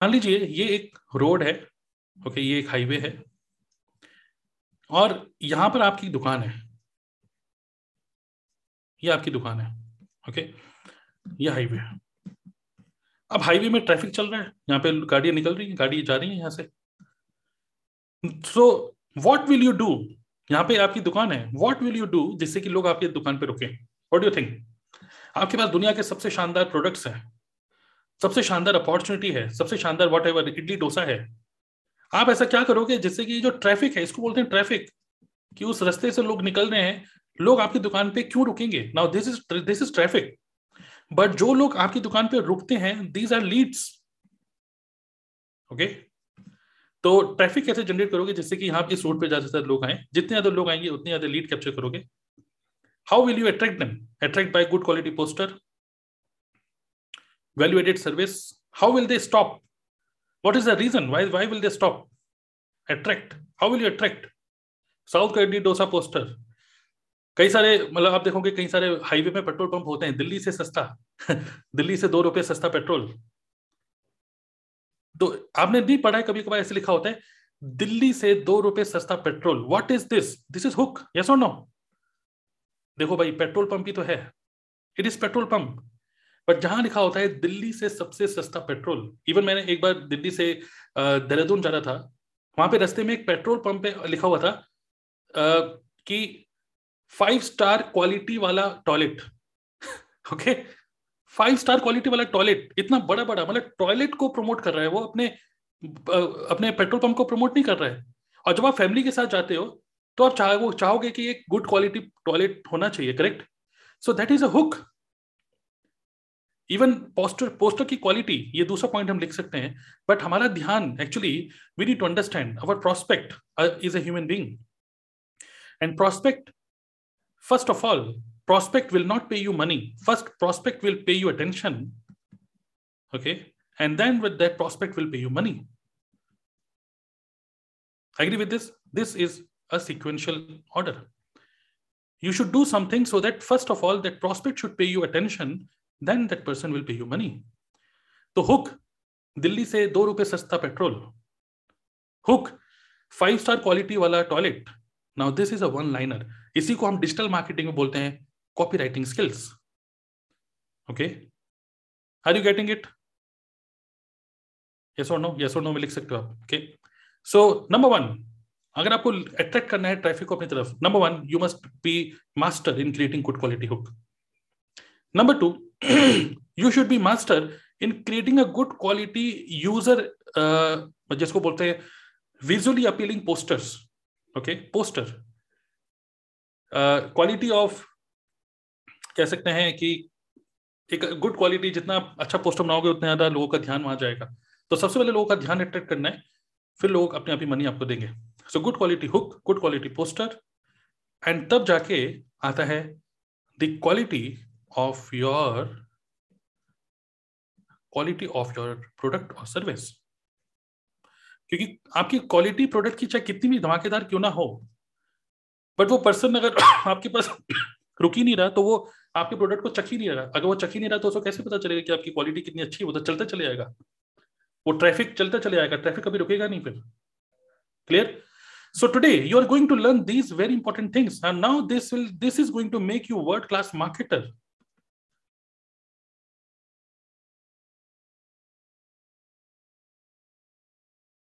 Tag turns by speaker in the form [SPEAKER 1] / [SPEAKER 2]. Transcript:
[SPEAKER 1] मान लीजिए ये एक रोड है, ओके, ये एक हाईवे है, और यहाँ पर आपकी दुकान है। ये आपकी दुकान है, ओके, ये हाईवे है। अब हाईवे में ट्रैफ़िक चल रहा है, यहाँ पे गाड़ियाँ निकल रही हैं गाड़ी जा रही है यहाँ से। So what will you do यहाँ पे आपकी दुकान है। व्हाट विल यू डू जिससे कि लोग आपकी दुकान पे रुके? व्हाट यू थिंक आपके पास दुनिया के सबसे शानदार प्रोडक्ट्स हैं। सबसे शानदार अपॉर्चुनिटी है, सबसे शानदार वॉट एवर इडली डोसा है। आप ऐसा क्या करोगे जिससे कि जो ट्रैफ़िक है, इसको बोलते हैं ट्रैफ़िक कि उस रास्ते से लोग निकल रहे हैं, लोग आपकी दुकान पे क्यों रुकेंगे? Now this is this is traffic but जो लोग आपकी दुकान पे रुकते हैं दीज आर लीड्स ओके तो ट्रैफ़िक कैसे जनरेट करोगे जिससे कि यहाँ इस रोड पे ज़्यादा से ज़्यादा लोग आए? जितने ज़्यादा लोग आएँगे, उतने ज़्यादा लीड कैप्चर करोगे। How will you attract them attract by good quality poster value added service how will they stop? What is the reason? Why why will they stop? Attract. How will you attract? South का idli dosa poster कई सारे मतलब आप देखोगे कई सारे highway में petrol pump होते हैं। दिल्ली से सस्ता। दिल्ली से दो रुपए सस्ता पेट्रोल तो आपने नहीं पढ़ा है कभी कभार ऐसे लिखा होता है, दिल्ली से दो रुपए सस्ता petrol what is this this is hook yes और नो देखो भाई पेट्रोल पंप ही तो है। It is petrol pump but जहाँ लिखा होता है, दिल्ली से सबसे सस्ता पेट्रोल। इवन मैंने एक बार दिल्ली से देहरादून जा रहा था, वहाँ पे रास्ते में एक पेट्रोल पंप पे लिखा हुआ था कि फाइव स्टार क्वालिटी वाला toilet okay five star quality वाला टॉयलेट इतना बड़ा बड़ा मतलब टॉयलेट को प्रमोट कर रहा है, वो अपने अपने पेट्रोल पंप को प्रमोट नहीं कर रहा है। और जब आप फैमिली के साथ जाते हो तो आप चाहो, चाहोगे कि एक गुड क्वालिटी टॉयलेट होना चाहिए correct so that is a hook even poster poster की क्वालिटी ये दूसरा पॉइंट हम लिख सकते हैं बट हमारा ध्यान actually we need to understand our prospect is a human being and prospect first of all prospect will not pay you money first prospect will pay you attention okay and then with that prospect will pay you money agree with this this is a sequential order you should do something so that first of all that prospect should pay you attention then that person will pay you money तो hook Delhi से दो रुपए सस्ता petrol hook five star quality वाला toilet now this is a one liner इसी को हम digital marketing में बोलते हैं copy writing skills okay are you getting it yes और नो यस और नो में लिख सकते हो आप. ओके सो नंबर वन अगर आपको अट्रैक्ट करना है ट्रैफ़िक को अपनी तरफ़ number one you must be master in creating good quality hook number two you should be master in creating a good quality user uh, जिसको बोलते हैं visually appealing posters okay poster quality of कह सकते हैं कि एक good quality जितना अच्छा पोस्टर बनाओगे उतना ज़्यादा लोगों का ध्यान वहाँ जाएगा। तो सबसे पहले लोगों का ध्यान अट्रैक्ट करना है फिर लोग अपने आप ही मनी आपको देंगे। So good quality hook good quality poster and तब जाके आता है the quality of your quality of your product और सर्विस क्योंकि आपकी क्वालिटी प्रोडक्ट की चाहे कितनी भी धमाकेदार क्यों ना हो बट वो पर्सन अगर आपके पास रुक ही नहीं रहा तो वो आपके प्रोडक्ट को चख ही नहीं रहा। अगर वो चख ही नहीं रहा तो उसको कैसे पता चलेगा कि आपकी क्वालिटी कितनी अच्छी है? वो तो चलते चले जाएगा वो ट्रैफ़िक चलता चले जाएगा ट्रैफ़िक कभी रुकेगा नहीं फिर। Clear so today you are going to learn these very important things. And now this will, this is going to make you world class marketer.